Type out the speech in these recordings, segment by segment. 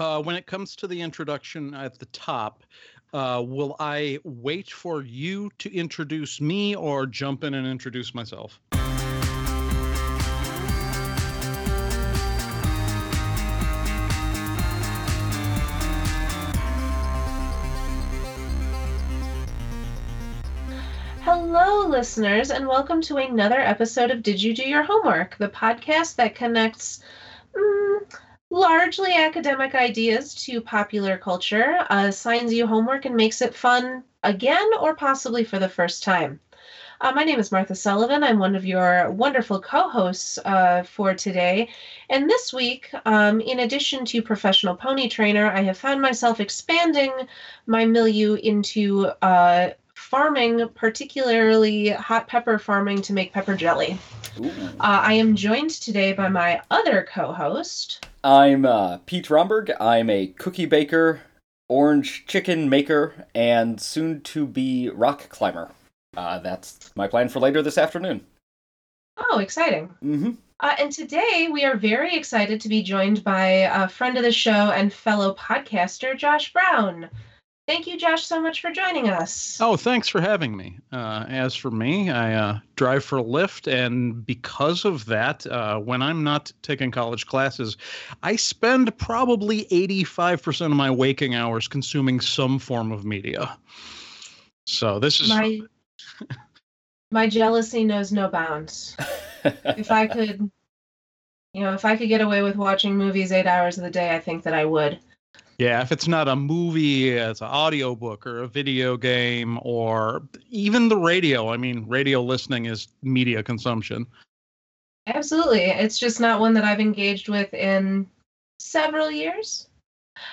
Uh, when it comes to the introduction at the top, uh, will I wait for you to introduce me or jump in and introduce myself? Hello, listeners, and welcome to another episode of Did You Do Your Homework, the podcast that connects mm, largely academic ideas to popular culture, uh, assigns you homework, and makes it fun again or possibly for the first time. Uh, my name is Martha Sullivan. I'm one of your wonderful co hosts uh, for today. And this week, um, in addition to professional pony trainer, I have found myself expanding my milieu into uh, farming, particularly hot pepper farming to make pepper jelly. Uh, I am joined today by my other co host. I'm uh, Pete Romberg. I'm a cookie baker, orange chicken maker, and soon to be rock climber. Uh, that's my plan for later this afternoon. Oh, exciting. Mm-hmm. Uh, and today we are very excited to be joined by a friend of the show and fellow podcaster, Josh Brown. Thank you, Josh, so much for joining us. Oh, thanks for having me. Uh, as for me, I uh, drive for Lyft, and because of that, uh, when I'm not taking college classes, I spend probably 85% of my waking hours consuming some form of media. So this is my my jealousy knows no bounds. if I could, you know, if I could get away with watching movies eight hours of the day, I think that I would. Yeah, if it's not a movie, it's an audiobook or a video game or even the radio. I mean, radio listening is media consumption. Absolutely. It's just not one that I've engaged with in several years.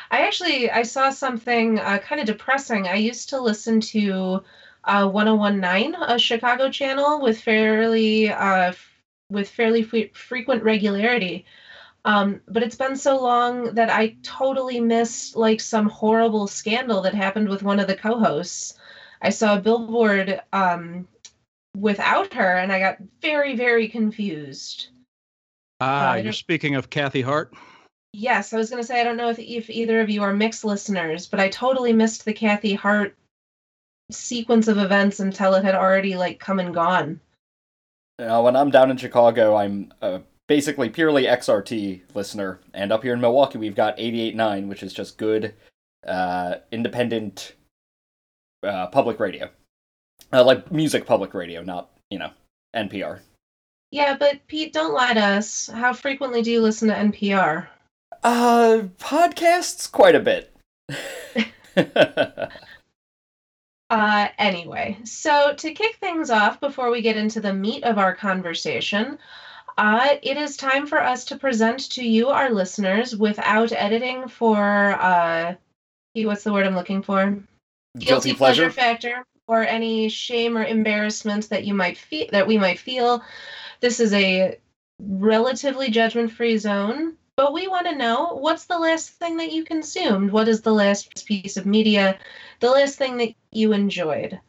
I actually I saw something uh, kind of depressing. I used to listen to uh, 1019, a Chicago channel with fairly uh, with fairly f- frequent regularity. Um, but it's been so long that I totally missed like some horrible scandal that happened with one of the co-hosts. I saw a billboard um, without her, and I got very, very confused. Ah, uh, you're speaking of Kathy Hart. Yes, I was going to say I don't know if if either of you are mixed listeners, but I totally missed the Kathy Hart sequence of events until it had already like come and gone. You know, when I'm down in Chicago, I'm uh, basically purely XRT listener, and up here in Milwaukee, we've got 88.9, which is just good, uh, independent uh, public radio, uh, like music public radio, not you know NPR. Yeah, but Pete, don't lie to us. How frequently do you listen to NPR? Uh, podcasts quite a bit. uh, anyway, so to kick things off before we get into the meat of our conversation, uh, it is time for us to present to you, our listeners, without editing for uh, what's the word I'm looking for? Guilty, Guilty pleasure. pleasure factor or any shame or embarrassment that you might feel that we might feel. This is a relatively judgment-free zone, but we want to know what's the last thing that you consumed? What is the last piece of media? The last thing that you enjoyed?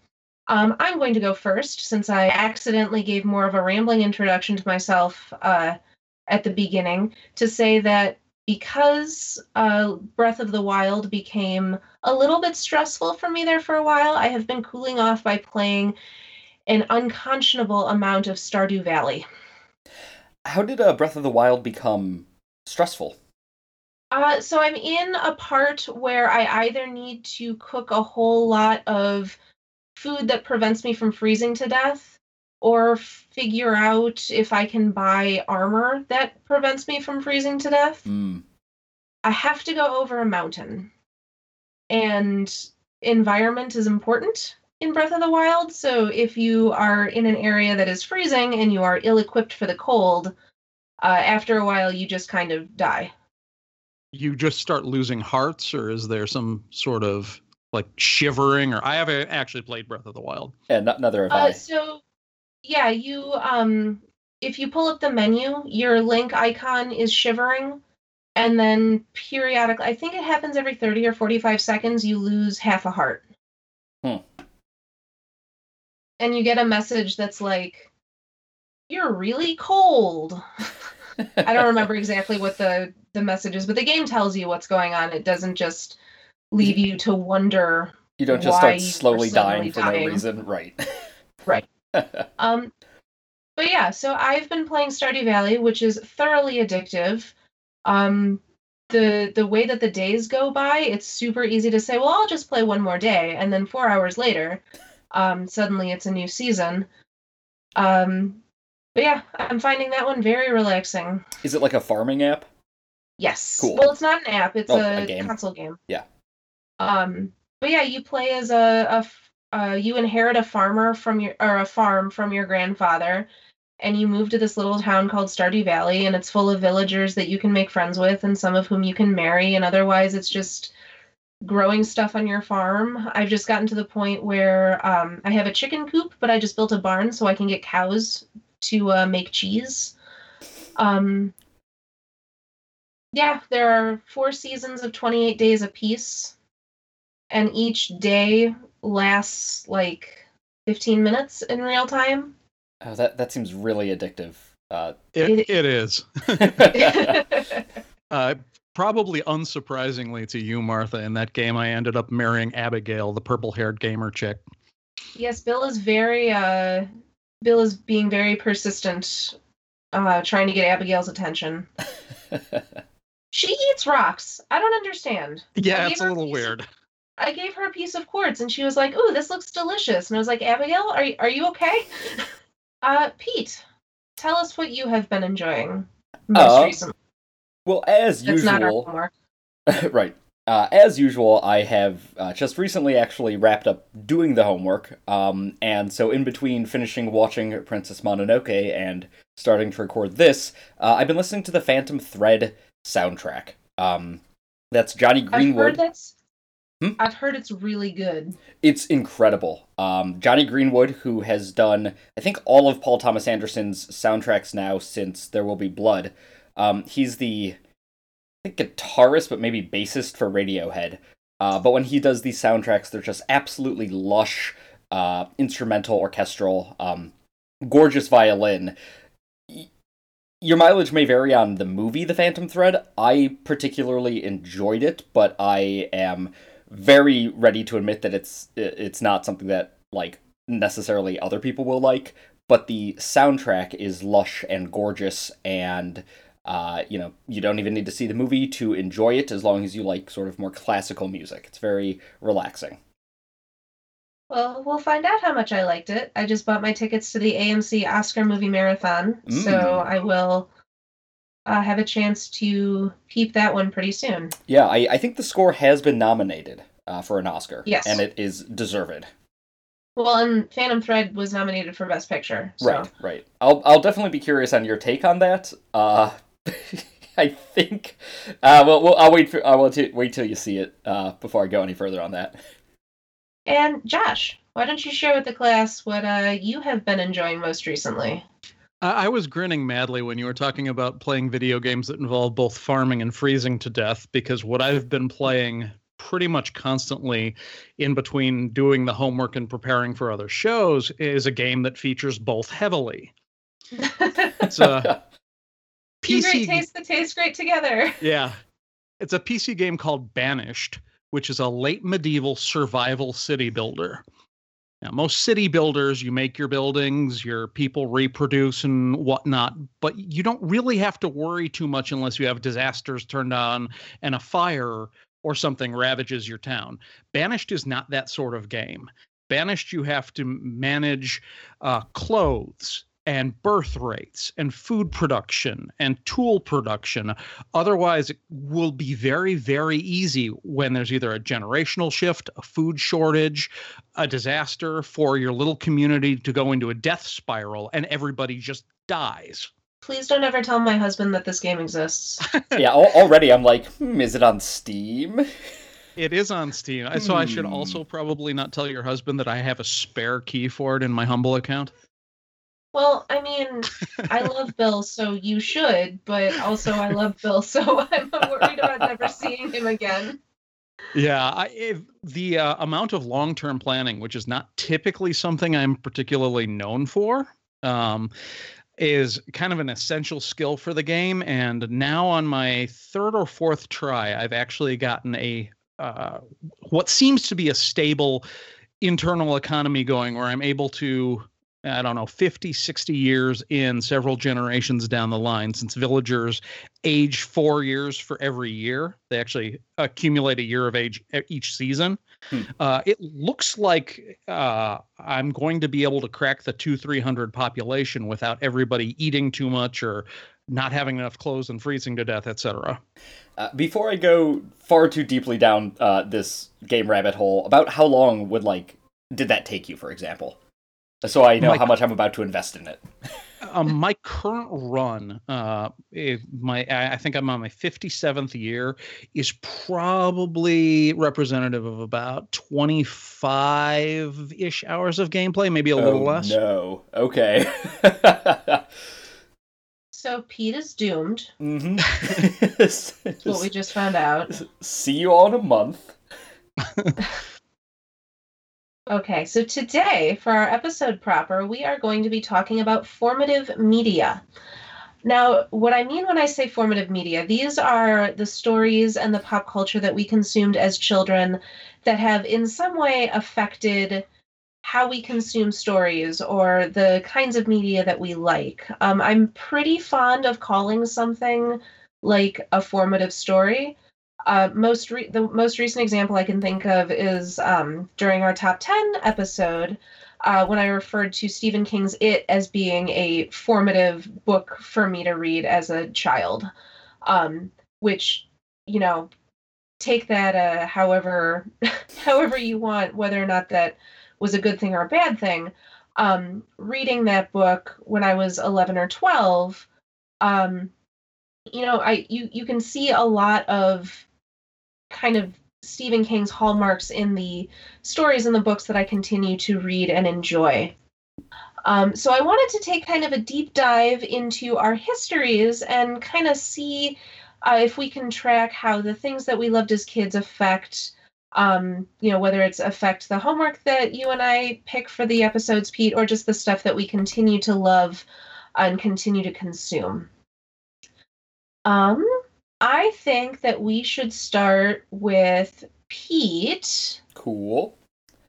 Um, I'm going to go first since I accidentally gave more of a rambling introduction to myself uh, at the beginning to say that because uh, Breath of the Wild became a little bit stressful for me there for a while, I have been cooling off by playing an unconscionable amount of Stardew Valley. How did uh, Breath of the Wild become stressful? Uh, so I'm in a part where I either need to cook a whole lot of food that prevents me from freezing to death or figure out if I can buy armor that prevents me from freezing to death. Mm. I have to go over a mountain. And environment is important in Breath of the Wild. So if you are in an area that is freezing and you are ill equipped for the cold, uh, after a while you just kind of die. You just start losing hearts, or is there some sort of like shivering or I haven't actually played Breath of the Wild. Yeah, not, neither have uh, I. So yeah, you um if you pull up the menu, your link icon is shivering and then periodically I think it happens every 30 or 45 seconds you lose half a heart. Hmm. And you get a message that's like you're really cold. I don't remember exactly what the the message is, but the game tells you what's going on. It doesn't just leave you to wonder. You don't just why start slowly dying for dying. no reason, right? Right. Um, but yeah, so I've been playing Stardew Valley, which is thoroughly addictive. Um, the the way that the days go by, it's super easy to say, well, I'll just play one more day, and then four hours later, um, suddenly it's a new season. Um, but yeah, I'm finding that one very relaxing. Is it like a farming app? Yes. Cool. Well, it's not an app; it's Oh, a, a game. console game. Yeah. Um, but yeah, you play as a uh, you inherit a farmer from your or a farm from your grandfather, and you move to this little town called Stardew Valley, and it's full of villagers that you can make friends with, and some of whom you can marry, and otherwise it's just growing stuff on your farm. I've just gotten to the point where um, I have a chicken coop, but I just built a barn so I can get cows to uh, make cheese. Um, yeah, there are four seasons of 28 days apiece, and each day lasts like 15 minutes in real time. Oh, that that seems really addictive. Uh, It, It- it is. Uh, probably unsurprisingly to you, Martha, in that game, I ended up marrying Abigail, the purple haired gamer chick. yes, Bill is very uh Bill is being very persistent uh trying to get Abigail's attention. She eats rocks. I don't understand. Yeah, I it's a little piece of- weird. I gave her a piece of quartz and she was like, "Ooh, this looks delicious." And I was like, "Abigail, are you, are you okay?" Uh Pete, tell us what you have been enjoying most Uh, recently. well, as That's not our usual, right. Uh, as usual, I have uh, just recently actually wrapped up doing the homework, um, and so in between finishing watching Princess Mononoke and starting to record this, uh, I've been listening to the Phantom Thread soundtrack. Um, that's Jonny I've heard Greenwood. that's Hmm? I've heard it's really good. It's incredible. Um, Jonny Greenwood, who has done, I think, all of Paul Thomas Anderson's soundtracks now since There Will Be Blood. Um, he's the, I think, guitarist, but maybe bassist for Radiohead. Uh, but when he does these soundtracks, they're just absolutely lush, uh, instrumental, orchestral, um, gorgeous violin. Your mileage may vary on the movie The Phantom Thread. I particularly enjoyed it, but I am very ready to admit that it's it's not something that like necessarily other people will like but the soundtrack is lush and gorgeous and uh, you know you don't even need to see the movie to enjoy it as long as you like sort of more classical music it's very relaxing Well, we'll find out how much I liked it. I just bought my tickets to the AMC Oscar movie marathon, so Mm. I will uh, have a chance to peep that one pretty soon. yeah i, I think the score has been nominated uh, for an oscar Yes. and it is deserved Well, and Phantom Thread was nominated for Best Picture. So. right right i'll i'll definitely be curious on your take on that uh I think. Uh, well, well, I'll wait for. I will t- wait till you see it uh, before I go any further on that. And Josh, why don't you share with the class what uh, you have been enjoying most recently? I I was grinning madly when you were talking about playing video games that involve both farming and freezing to death because what I've been playing pretty much constantly in between doing the homework and preparing for other shows is a game that features both heavily. It's a Two great PC tastes that taste great together. Yeah. It's a PC game called Banished, which is a late medieval survival city builder. Now, most city builders, you make your buildings, your people reproduce and whatnot, but you don't really have to worry too much unless you have disasters turned on and a fire or something ravages your town. Banished is not that sort of game. Banished, you have to manage uh, clothes and birth rates and food production and tool production. Otherwise, it will be very, very easy when there's either a generational shift, a food shortage, a disaster for your little community to go into a death spiral and everybody just dies. Please don't ever tell my husband that this game exists. yeah, already I'm like, hmm, is it on Steam? It is on Steam. So I should Hmm. also probably not tell your husband that I have a spare key for it in my humble account. Well, I mean, I love Bill, so you should, but also I love Bill, so I'm worried about never seeing him again. Yeah, I, if the uh, amount of long-term planning, which is not typically something I'm particularly known for, um, is kind of an essential skill for the game. And now on my third or fourth try, I've actually gotten a uh, what seems to be a stable internal economy going where I'm able to I don't know, 50, 60 years in several generations down the line, since villagers age four years for every year. They actually accumulate a year of age each season. Hmm. Uh, it looks like uh, I'm going to be able to crack the two, 300 population without everybody eating too much or not having enough clothes and freezing to death, etc. Uh, before I go far too deeply down uh, this game rabbit hole, about how long would like did that take you, for example? So I know my, how much I'm about to invest in it. um, my current run, uh, my I think I'm on my 57th year, is probably representative of about 25 ish hours of gameplay, maybe a oh, little less. No, okay. so Pete is doomed. Mm-hmm. That's what we just found out. See you all in a month. Okay, so today, for our episode proper, we are going to be talking about formative media. Now, what I mean when I say formative media, these are the stories and the pop culture that we consumed as children that have in some way affected how we consume stories or the kinds of media that we like. Um, I'm pretty fond of calling something like a formative story uh, most re- the most recent example I can think of is um, during our top ten episode uh, when I referred to Stephen King's It as being a formative book for me to read as a child, um, which you know take that uh, however however you want, whether or not that was a good thing or a bad thing. Um, reading that book when I was eleven or twelve. Um, you know, I you you can see a lot of kind of Stephen King's hallmarks in the stories and the books that I continue to read and enjoy. Um, so I wanted to take kind of a deep dive into our histories and kind of see uh, if we can track how the things that we loved as kids affect, um, you know, whether it's affect the homework that you and I pick for the episodes, Pete, or just the stuff that we continue to love and continue to consume. Um, I think that we should start with Pete. Cool.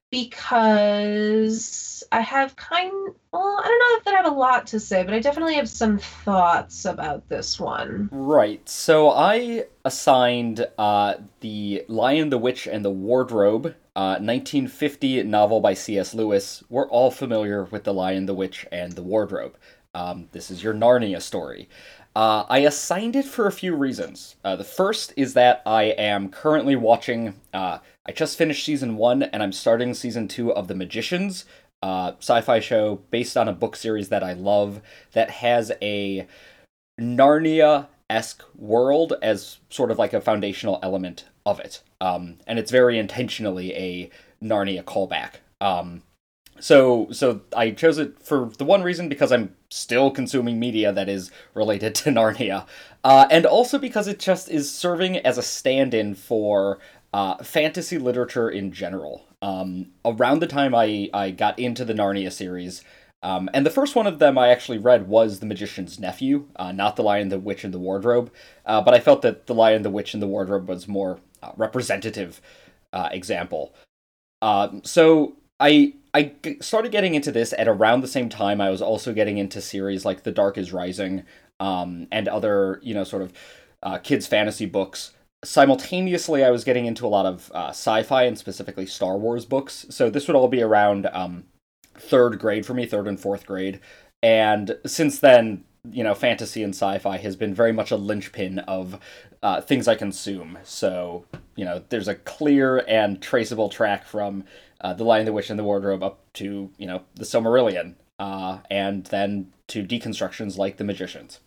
Because I have kind well, I don't know if I have a lot to say, but I definitely have some thoughts about this one. Right. So I assigned uh, the Lion, the Witch, and the Wardrobe, uh, 1950 novel by C.S. Lewis. We're all familiar with the Lion, the Witch, and the Wardrobe. Um, this is your Narnia story. Uh, I assigned it for a few reasons. Uh, the first is that I am currently watching. Uh, I just finished season one, and I'm starting season two of The Magicians, uh, sci-fi show based on a book series that I love that has a Narnia esque world as sort of like a foundational element of it, um, and it's very intentionally a Narnia callback. Um, so so I chose it for the one reason because I'm still consuming media that is related to Narnia, uh, and also because it just is serving as a stand-in for uh, fantasy literature in general. Um, around the time I I got into the Narnia series. Um, and the first one of them I actually read was The Magician's Nephew, uh, not The Lion, the Witch, and the Wardrobe. Uh, but I felt that The Lion, the Witch, and the Wardrobe was more uh, representative uh, example. Um, so I I started getting into this at around the same time I was also getting into series like The Dark is Rising um, and other, you know, sort of uh, kids' fantasy books. Simultaneously, I was getting into a lot of uh, sci fi and specifically Star Wars books. So this would all be around um, third grade for me, third and fourth grade. And since then, you know, fantasy and sci fi has been very much a linchpin of uh, things I consume. So, you know, there's a clear and traceable track from uh, The Lion, the Witch, and the Wardrobe up to, you know, The Silmarillion, uh, and then to deconstructions like The Magicians.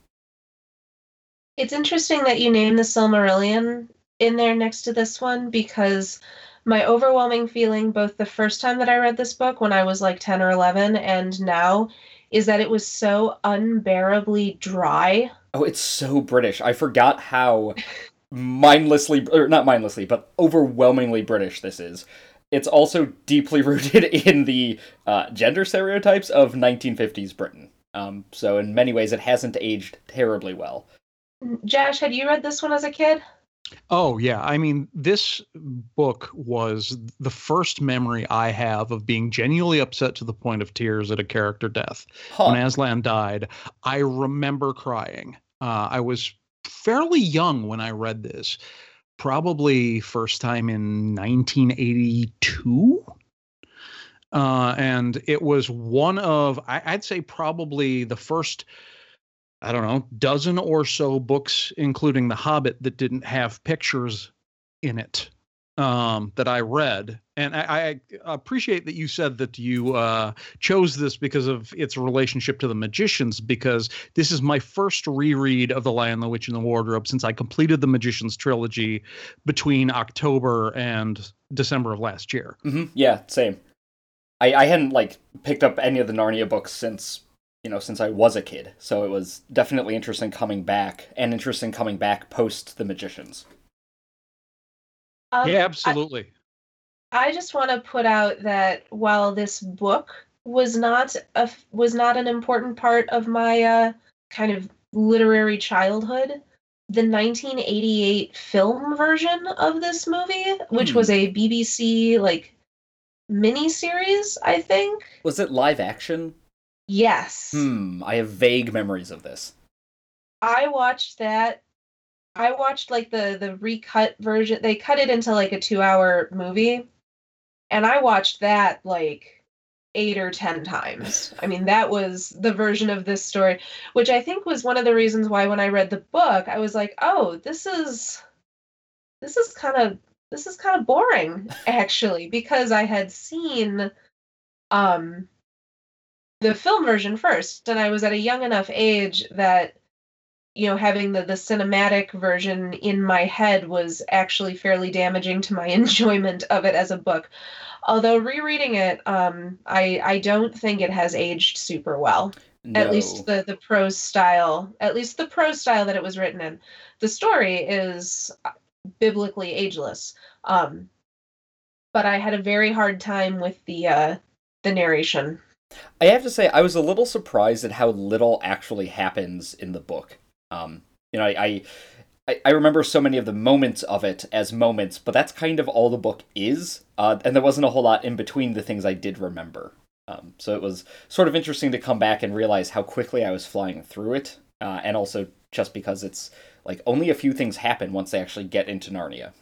It's interesting that you name The Silmarillion in there next to this one because my overwhelming feeling, both the first time that I read this book when I was like 10 or 11 and now, is that it was so unbearably dry. Oh, it's so British. I forgot how mindlessly, or not mindlessly, but overwhelmingly British this is it's also deeply rooted in the uh, gender stereotypes of 1950s Britain. Um, so in many ways, it hasn't aged terribly well. Josh, had you read this one as a kid? Oh yeah, I mean this book was the first memory I have of being genuinely upset to the point of tears at a character death. Huh. When Aslan died, I remember crying. Uh, I was fairly young when I read this, probably first time in 1982. Uh, and it was one of I, I'd say probably the first I don't know, dozen or so books, including The Hobbit, that didn't have pictures in it um, that I read. And I, I, appreciate that you said that you uh, chose this because of its relationship to the magicians, because this is my first reread of The Lion, the Witch, and the Wardrobe since I completed the Magicians trilogy between October and December of last year. Mm-hmm. Yeah, same. I, I hadn't like picked up any of the Narnia books since you know, since I was a kid. So it was definitely interesting coming back and interesting coming back post The Magicians. Um, yeah, absolutely. I, I just want to put out that while this book was not a was not an important part of my uh, kind of literary childhood, the 1988 film version of this movie, which hmm. was a BBC like mini series, I think. Was it live action? Yes. Hmm, I have vague memories of this. I watched that. I watched like the the recut version. They cut it into like a 2-hour movie. And I watched that like 8 or 10 times. I mean, that was the version of this story, which I think was one of the reasons why when I read the book, I was like, "Oh, this is this is kind of this is kind of boring actually because I had seen um the film version first and i was at a young enough age that you know having the the cinematic version in my head was actually fairly damaging to my enjoyment of it as a book although rereading it um i i don't think it has aged super well no. at least the the prose style at least the prose style that it was written in the story is biblically ageless um but i had a very hard time with the uh the narration I have to say, I was a little surprised at how little actually happens in the book. Um, you know, I, I, I remember so many of the moments of it as moments, but that's kind of all the book is. Uh, and there wasn't a whole lot in between the things I did remember. Um, so it was sort of interesting to come back and realize how quickly I was flying through it, uh, and also just because it's like only a few things happen once they actually get into Narnia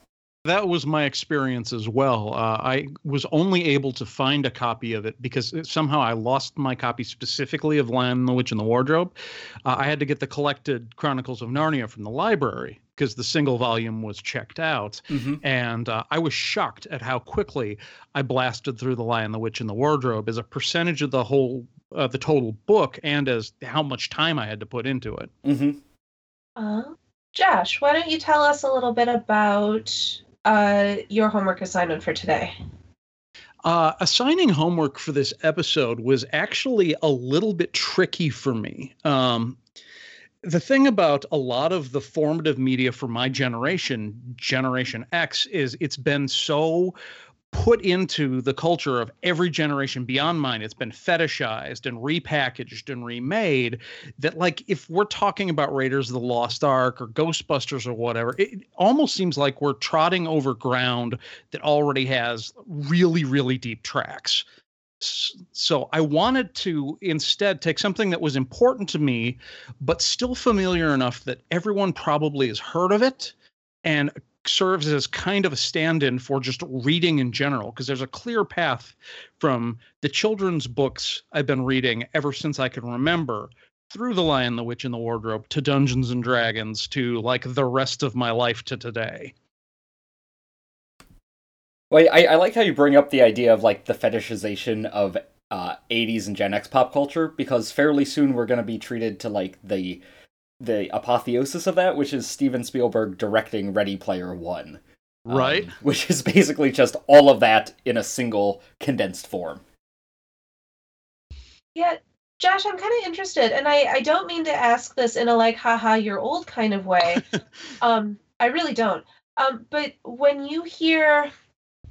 that was my experience as well. Uh, I was only able to find a copy of it because somehow I lost my copy specifically of Lion, the Witch, and the Wardrobe. Uh, I had to get the collected Chronicles of Narnia from the library because the single volume was checked out. Mm-hmm. And uh, I was shocked at how quickly I blasted through The Lion, the Witch, and the Wardrobe as a percentage of the whole, uh, the total book, and as how much time I had to put into it. Mm-hmm. Uh, Josh, why don't you tell us a little bit about uh, your homework assignment for today? Uh, assigning homework for this episode was actually a little bit tricky for me. Um, the thing about a lot of the formative media for my generation, Generation X, is it's been so put into the culture of every generation beyond mine. It's been fetishized and repackaged and remade. That, like, if we're talking about Raiders of the Lost Ark or Ghostbusters or whatever, it almost seems like we're trotting over ground that already has really, really deep tracks. So I wanted to instead take something that was important to me, but still familiar enough that everyone probably has heard of it and serves as kind of a stand-in for just reading in general because there's a clear path from the children's books I've been reading ever since I can remember through The Lion, the Witch, and the Wardrobe to Dungeons and Dragons to like the rest of my life to today. Well, I, I like how you bring up the idea of like the fetishization of uh, 80s and Gen X pop culture because fairly soon we're going to be treated to like the the apotheosis of that, which is Steven Spielberg directing Ready Player One. Um, right. Um, which is basically just all of that in a single condensed form. Yeah, Josh, I'm kind of interested, and I, I don't mean to ask this in a like, haha, you're old kind of way. um, I really don't. Um, but when you hear,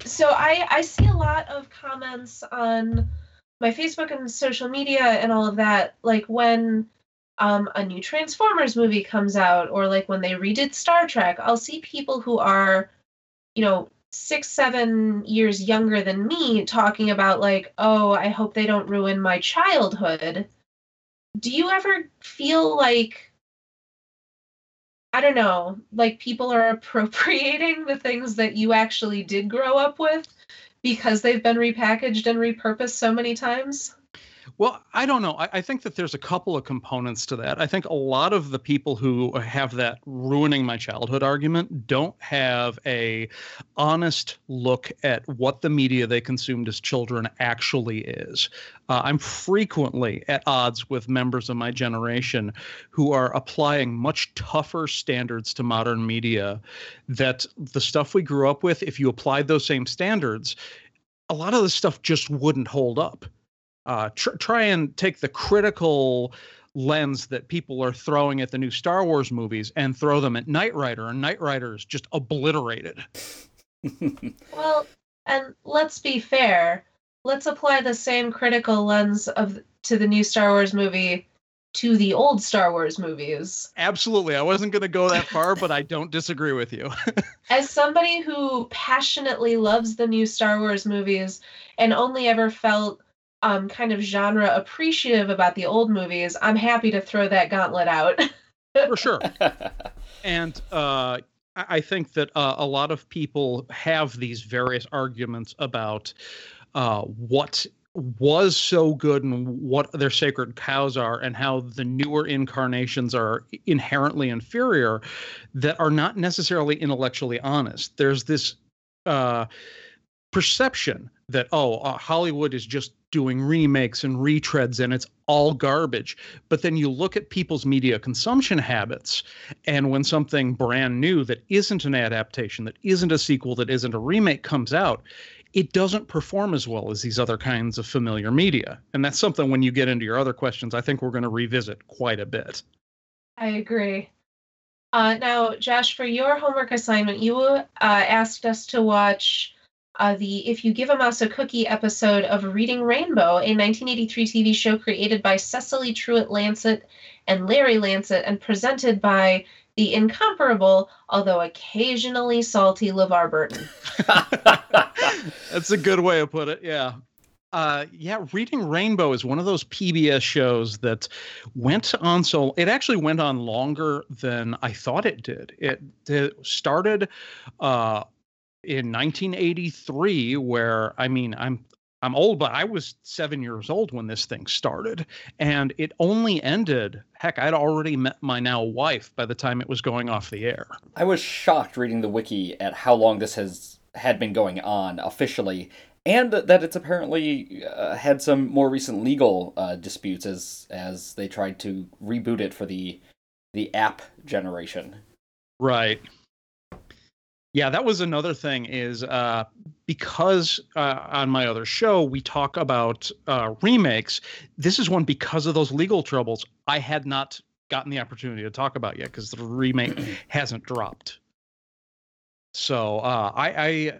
so I I see a lot of comments on my Facebook and social media and all of that, like when um, a new Transformers movie comes out, or like when they redid Star Trek, I'll see people who are, you know, six, seven years younger than me talking about, like, oh, I hope they don't ruin my childhood. Do you ever feel like, I don't know, like people are appropriating the things that you actually did grow up with because they've been repackaged and repurposed so many times? Well, I don't know. I, I, think that there's a couple of components to that. I think a lot of the people who have that ruining my childhood argument don't have a honest look at what the media they consumed as children actually is. Uh, I'm frequently at odds with members of my generation who are applying much tougher standards to modern media. That the stuff we grew up with, if you applied those same standards, a lot of the stuff just wouldn't hold up uh, tr- try and take the critical lens that people are throwing at the new Star Wars movies and throw them at Knight Rider, and Knight Rider is just obliterated. well, and let's be fair. Let's apply the same critical lens of to the new Star Wars movie to the old Star Wars movies. Absolutely. I wasn't going to go that far, but I don't disagree with you. As somebody who passionately loves the new Star Wars movies and only ever felt um, kind of genre appreciative about the old movies, I'm happy to throw that gauntlet out. For sure. and uh, I think that uh, a lot of people have these various arguments about uh, what was so good and what their sacred cows are and how the newer incarnations are inherently inferior that are not necessarily intellectually honest there's this uh, perception that oh uh, hollywood is just doing remakes and retreads and it's all garbage. But then you look at people's media consumption habits and when something brand new that isn't an adaptation that isn't a sequel that isn't a remake comes out it doesn't perform as well as these other kinds of familiar media. And that's something when you get into your other questions i think we're going to revisit quite a bit. I agree. Uh, now josh for your homework assignment you uh, asked us to watch uh, the If You Give a Mouse a Cookie episode of Reading Rainbow, a 1983 TV show created by Cecily Truett Lancit and Larry Lancit and presented by the incomparable, although occasionally salty LeVar Burton. That's a good way to put it, yeah. Uh, yeah, Reading Rainbow is one of those PBS shows that went on so it actually went on longer than I thought it did. It, it started uh, in 1983 where i mean i'm i'm old but i was seven years old when this thing started and it only ended heck i'd already met my now wife by the time it was going off the air. I was shocked reading the wiki at how long this has had been going on officially and that it's apparently uh, had some more recent legal uh, disputes as as they tried to reboot it for the the app generation. Right yeah, that was another thing is uh, because uh, on my other show we talk about uh, remakes. This is one because of those legal troubles I had not gotten the opportunity to talk about yet because the remake hasn't dropped. So uh, I, I,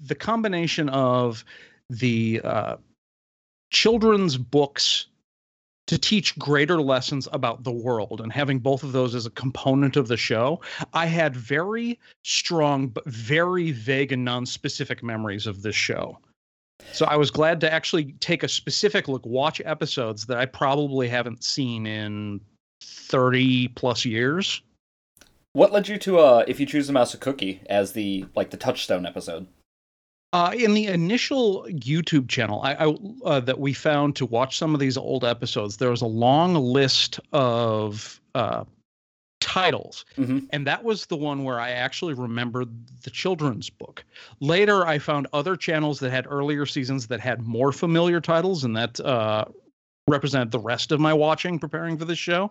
the combination of the uh, children's books to teach greater lessons about the world and having both of those as a component of the show i had very strong but very vague and non-specific memories of this show. So i was glad to actually take a specific look watch episodes that i probably haven't seen in 30 plus years. What led you to uh if you choose the mouse a cookie as the like the touchstone episode uh, in the initial YouTube channel I, I uh, that we found to watch some of these old episodes, there was a long list of uh, titles, mm-hmm. and that was the one where I actually remembered the children's book. Later, I found other channels that had earlier seasons that had more familiar titles, and that uh, represent the rest of my watching preparing for this show.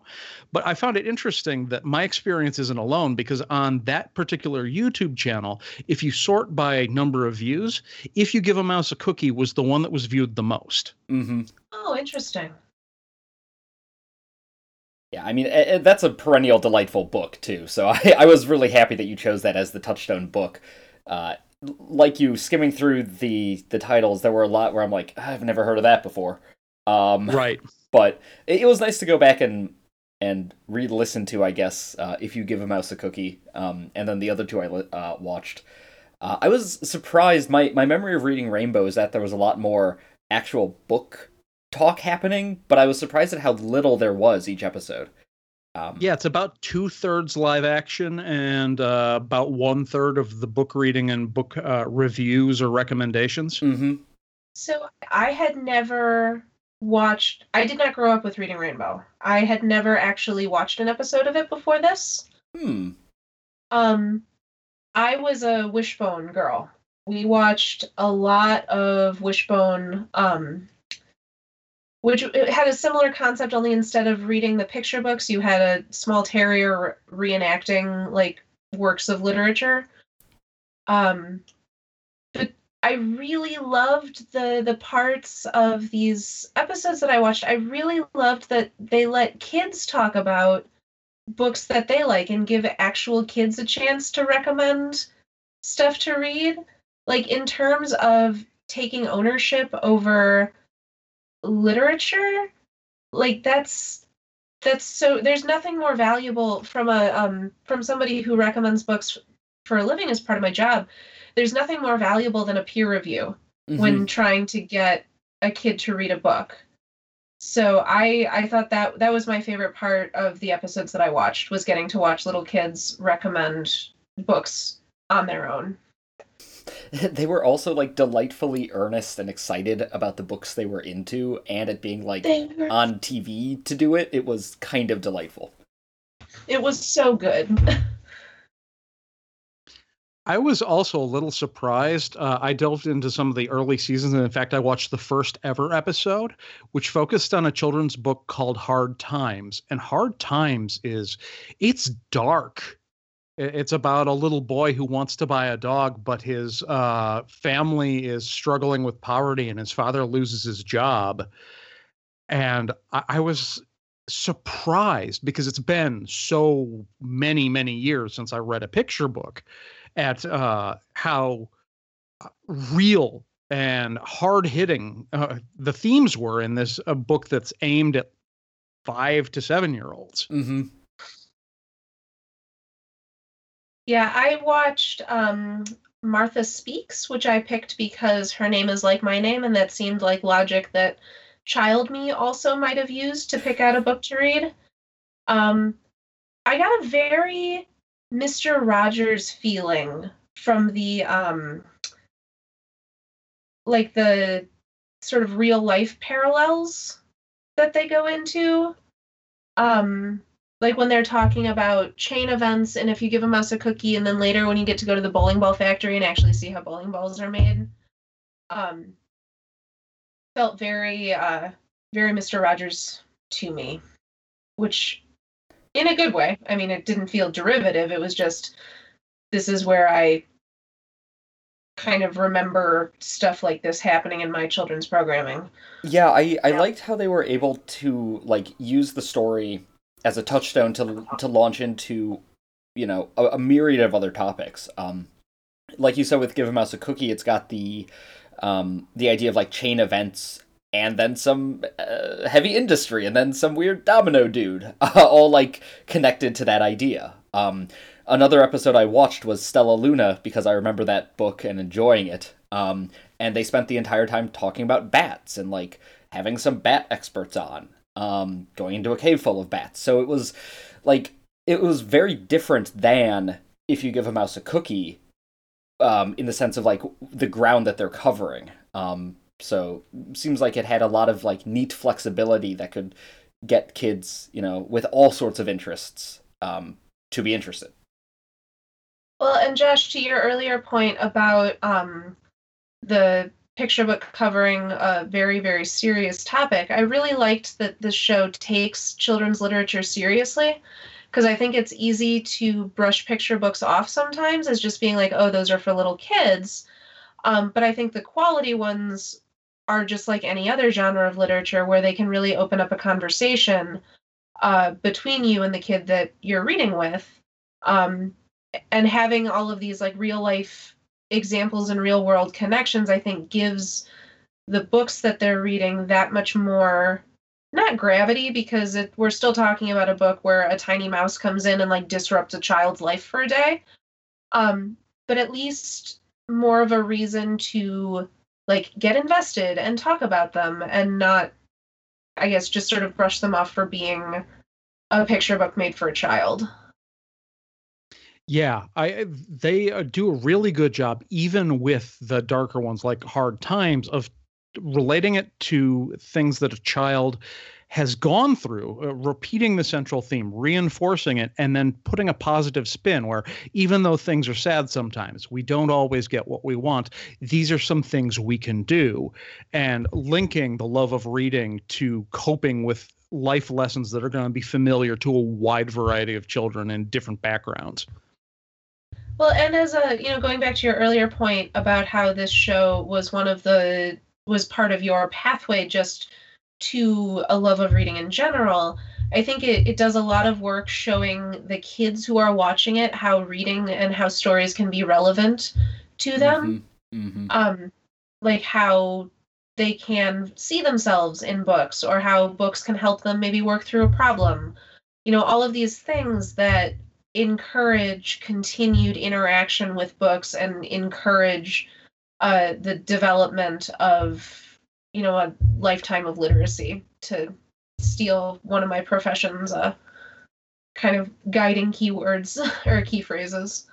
But I found it interesting that my experience isn't alone because on that particular YouTube channel, if you sort by number of views, if you give a mouse a cookie was the one that was viewed the most. Mm-hmm. Oh, interesting. Yeah, I mean that's a perennial delightful book too. So I, I was really happy that you chose that as the touchstone book. Uh, like you skimming through the the titles, there were a lot where I'm like, I've never heard of that before. Um, right. But it, it was nice to go back and and re-listen to, I guess, uh, if you give a mouse a cookie, um, and then the other two I uh, watched. Uh, I was surprised. My my memory of reading Rainbow is that there was a lot more actual book talk happening, but I was surprised at how little there was each episode. Um, yeah, it's about two thirds live action and uh, about one third of the book reading and book uh, reviews or recommendations. Mm-hmm. So I had never watched. I did not grow up with Reading Rainbow. I had never actually watched an episode of it before this. Hmm. Um, I was a Wishbone girl. We watched a lot of Wishbone um, which had a similar concept only instead of reading the picture books you had a small terrier reenacting like works of literature um i really loved the the parts of these episodes that i watched. I really loved that they let kids talk about books that they like and give actual kids a chance to recommend stuff to read. Like in terms of taking ownership over literature like that's that's so there's nothing more valuable from a um from somebody who recommends books for a living as part of my job there's nothing more valuable than a peer review mm-hmm. when trying to get a kid to read a book so i i thought that that was my favorite part of the episodes that i watched was getting to watch little kids recommend books on their own they were also like delightfully earnest and excited about the books they were into and it being like were... on TV to do it. It was kind of delightful. It was so good. I was also a little surprised. Uh, I delved into some of the early seasons, and in fact, I watched the first ever episode, which focused on a children's book called Hard Times. And Hard Times is, it's dark it's about a little boy who wants to buy a dog, but his uh, family is struggling with poverty, and his father loses his job. And I, I was surprised because it's been so many, many years since I read a picture book at uh, how uh, real and hard hitting uh, the themes were in this uh, book that's aimed at five to seven year olds. Mm-hmm. Yeah, I watched um, Martha Speaks, which I picked because her name is like my name, and that seemed like logic that Child Me also might have used to pick out a book to read. Um, I got a very Mr. Rogers feeling from the um, like the sort of real life parallels that they go into. Um, like when they're talking about chain events and if you give a mouse a cookie and then later when you get to go to the bowling ball factory and actually see how bowling balls are made um felt very uh very mr rogers to me which in a good way i mean it didn't feel derivative it was just this is where i kind of remember stuff like this happening in my children's programming yeah i i yeah. liked how they were able to like use the story as a touchstone to to launch into you know a, a myriad of other topics. Um, like you said with Give a Mouse a Cookie, it's got the um, the idea of like chain events and then some uh, heavy industry and then some weird domino dude all like connected to that idea. Um, another episode I watched was Stellaluna because I remember that book and enjoying it. Um, and they spent the entire time talking about bats and like having some bat experts on um, going into a cave full of bats. So it was like it was very different than if you give a mouse a cookie, um, in the sense of like the ground that they're covering. Um, so seems like it had a lot of like neat flexibility that could get kids, you know, with all sorts of interests, um, to be interested. Well, and Josh, to your earlier point about um, the picture book covering a very, very serious topic. I really liked that the show takes children's literature seriously because I think it's easy to brush picture books off sometimes as just being like, oh, those are for little kids. Um, but I think the quality ones are just like any other genre of literature where they can really open up a conversation uh, between you and the kid that you're reading with. Um, and having all of these like real life examples and real world connections, I think gives the books that they're reading that much more not gravity because it, we're still talking about a book where a tiny mouse comes in and like disrupts a child's life for a day um but at least more of a reason to like get invested and talk about them and not i guess just sort of brush them off for being a picture book made for a child. Yeah, I they uh, do a really good job, even with the darker ones like Hard Times, of relating it to things that a child has gone through, uh, repeating the central theme, reinforcing it, and then putting a positive spin where even though things are sad sometimes, we don't always get what we want. These are some things we can do. And linking the love of reading to coping with life lessons that are going to be familiar to a wide variety of children in different backgrounds. Well, and as a, you know, going back to your earlier point about how this show was one of the was part of your pathway just to a love of reading in general, I think it, it does a lot of work showing the kids who are watching it how reading and how stories can be relevant to them. Mm-hmm. Mm-hmm. Um, like how they can see themselves in books or how books can help them maybe work through a problem. You know, all of these things that encourage continued interaction with books and encourage uh, the development of you know a lifetime of literacy to steal one of my profession's uh, kind of guiding keywords or key phrases.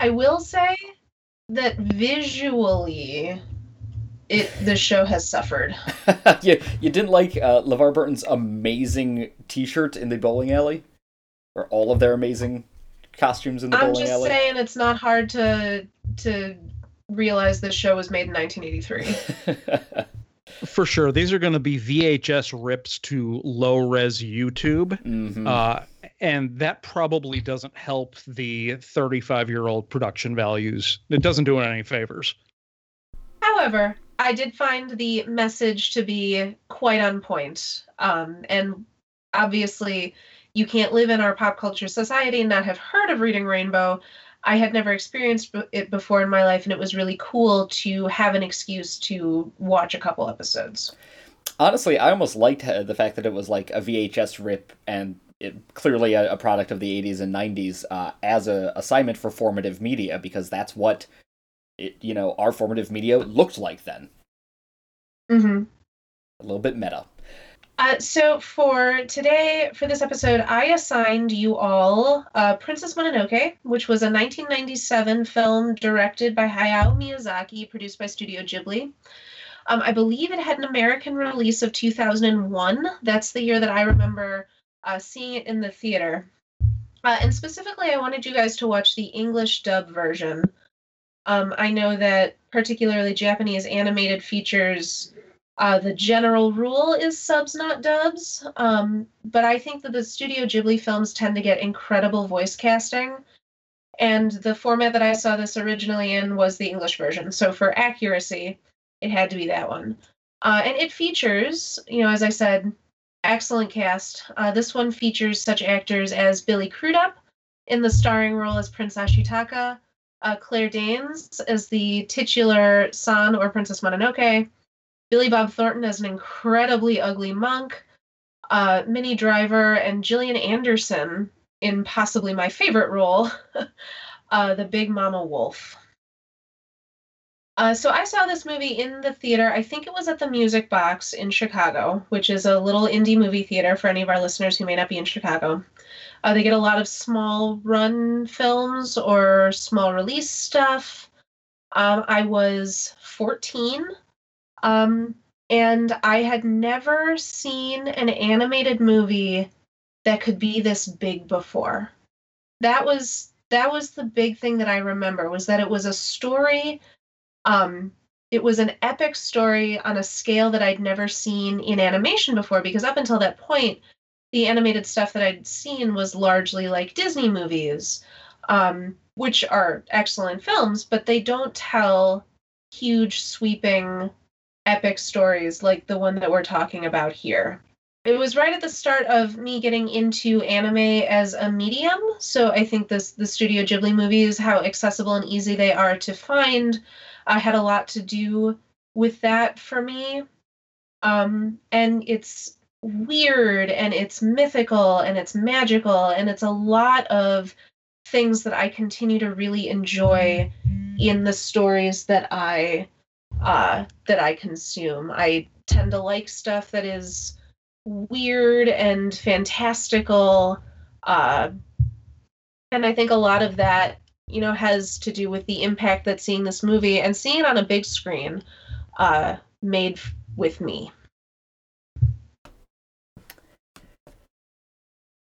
I will say that visually it the show has suffered. you you didn't like uh, LeVar Burton's amazing T-shirt in the bowling alley, or all of their amazing costumes in the I'm bowling alley. I'm just saying it's not hard to to realize this show was made in 1983. For sure, these are going to be VHS rips to low res YouTube, mm-hmm. uh, and that probably doesn't help the 35 year old production values. It doesn't do it any favors. However, I did find the message to be quite on point, um, and obviously, you can't live in our pop culture society and not have heard of Reading Rainbow. I had never experienced it before in my life, and it was really cool to have an excuse to watch a couple episodes. Honestly, I almost liked uh, the fact that it was like a VHS rip and it, clearly a, a, product of the 80s and 90s uh, as a assignment for formative media because that's what it, you know our formative media looked like then. Mm-hmm. A little bit meta. Uh, so for today, for this episode, I assigned you all uh, Princess Mononoke, which was a 1997 film directed by Hayao Miyazaki, produced by Studio Ghibli. Um, I believe it had an American release of 2001. That's the year that I remember uh, seeing it in the theater. Uh, and specifically, I wanted you guys to watch the English dub version. Um, I know that particularly Japanese animated features uh, the general rule is subs, not dubs. Um, but I think that the Studio Ghibli films tend to get incredible voice casting. And the format that I saw this originally in was the English version. So for accuracy, it had to be that one. Uh, and it features, you know, as I said, excellent cast. Uh, this one features such actors as Billy Crudup in the starring role as Prince Ashitaka, uh, Claire Danes as the titular San or Princess Mononoke, Billy Bob Thornton as an incredibly ugly monk, uh, Minnie Driver, and Gillian Anderson in possibly my favorite role, uh, the Big Mama Wolf. Uh, so I saw this movie in the theater. I think it was at the Music Box in Chicago, which is a little indie movie theater for any of our listeners who may not be in Chicago. Uh, they get a lot of small run films or small release stuff. Um, I was 14 um, and I had never seen an animated movie that could be this big before. That was that was the big thing that I remember was that it was a story um it was an epic story on a scale that I'd never seen in animation before because up until that point the animated stuff that I'd seen was largely like Disney movies um which are excellent films but they don't tell huge sweeping epic stories like the one that we're talking about here. it was right at the start of me getting into anime as a medium. So I think this the Studio Ghibli movies, how accessible and easy they are to find, I had a lot to do with that for me. Um, and it's weird and it's mythical and it's magical and it's a lot of things that I continue to really enjoy in the stories that I uh, that I consume. I tend to like stuff that is weird and fantastical. Uh, and I think a lot of that, you know, has to do with the impact that seeing this movie and seeing it on a big screen uh, made f- with me.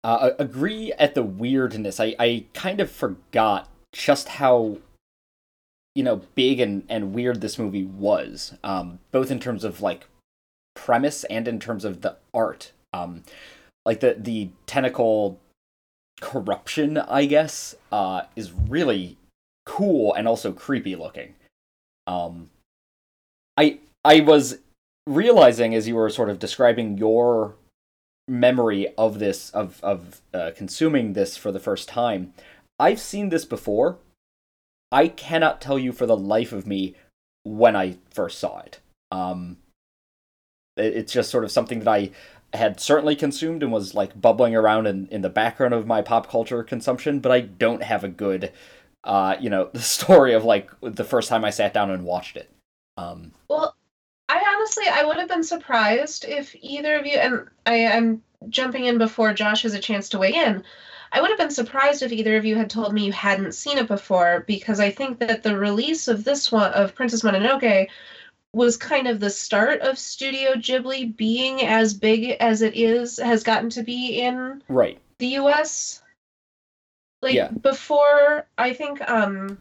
Uh, agree at the weirdness. I, I kind of forgot just how you know big and, and weird this movie was, um, both in terms of like premise and in terms of the art. Um, like the the tentacle corruption, I guess, uh, is really cool and also creepy looking. Um, I I was realizing as you were sort of describing your memory of this of of uh, consuming this for the first time. I've seen this before. I cannot tell you for the life of me when I first saw it. Um, it's just sort of something that I had certainly consumed and was like bubbling around in, in the background of my pop culture consumption, but I don't have a good, uh, you know, the story of like the first time I sat down and watched it. Um, well, I honestly, I would have been surprised if either of you, and I am jumping in before Josh has a chance to weigh in. I would have been surprised if either of you had told me you hadn't seen it before, because I think that the release of this one, of Princess Mononoke, was kind of the start of Studio Ghibli being as big as it is, has gotten to be in right the US. Like Yeah. before, I think um,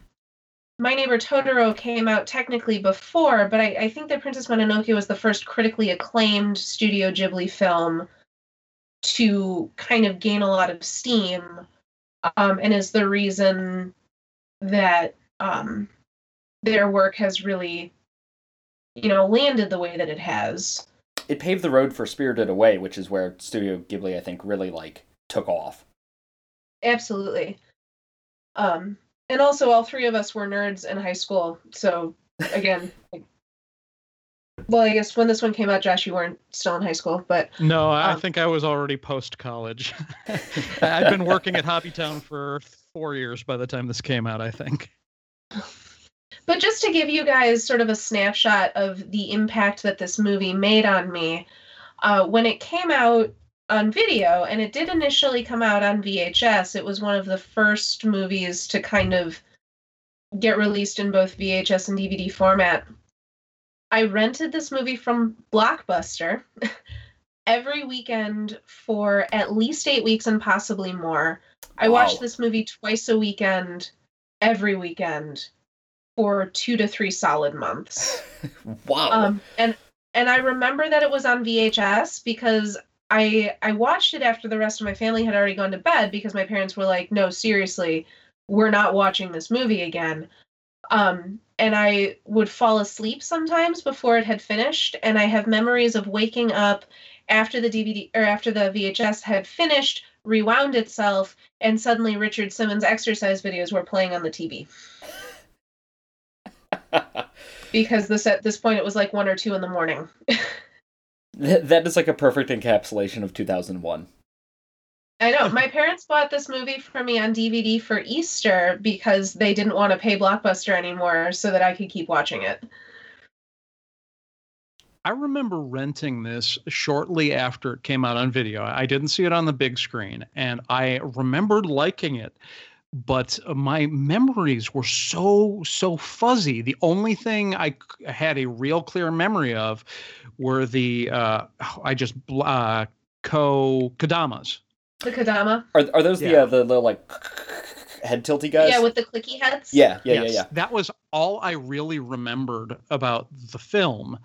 My Neighbor Totoro came out technically before, but I, I think that Princess Mononoke was the first critically acclaimed Studio Ghibli film to kind of gain a lot of steam, um, and is the reason that um, their work has really, you know, landed the way that it has. it paved the road for Spirited Away, which is where Studio Ghibli I think really like took off. Absolutely. Um, and also, all three of us were nerds in high school. So, again, like, well, I guess when this one came out, Josh, you weren't still in high school, but No, I Um, think I was already post college. I'd been working at Hobbytown for four years by the time this came out. I think. but just to give you guys sort of a snapshot of the impact that this movie made on me, uh, when it came out on video, and it did initially come out on VHS, it was one of the first movies to kind of get released in both VHS and DVD format. I rented this movie from Blockbuster every weekend for at least eight weeks and possibly more. I watched this movie twice a weekend, every weekend, for two to three solid months. wow. Um, and and I remember that it was on VHS because I I watched it after the rest of my family had already gone to bed because my parents were like, "No, seriously, we're not watching this movie again." Um, and I would fall asleep sometimes before it had finished, and I have memories of waking up after the DVD or after the VHS had finished, rewound itself, and suddenly Richard Simmons exercise videos were playing on the TV because this at this point it was like one or two in the morning. That is like a perfect encapsulation of 2001. I know. My parents bought this movie for me on DVD for Easter because they didn't want to pay Blockbuster anymore so that I could keep watching it. I remember renting this shortly after it came out on video. I didn't see it on the big screen, and I remembered liking it, but my memories were so so fuzzy. The only thing I had a real clear memory of were the uh, I just uh, ko kadamas. The Kodama. Are are those the uh, the little like head tilty guys? Yeah, with the clicky heads. yeah, yeah, Yes, yeah, That was all I really remembered about the film.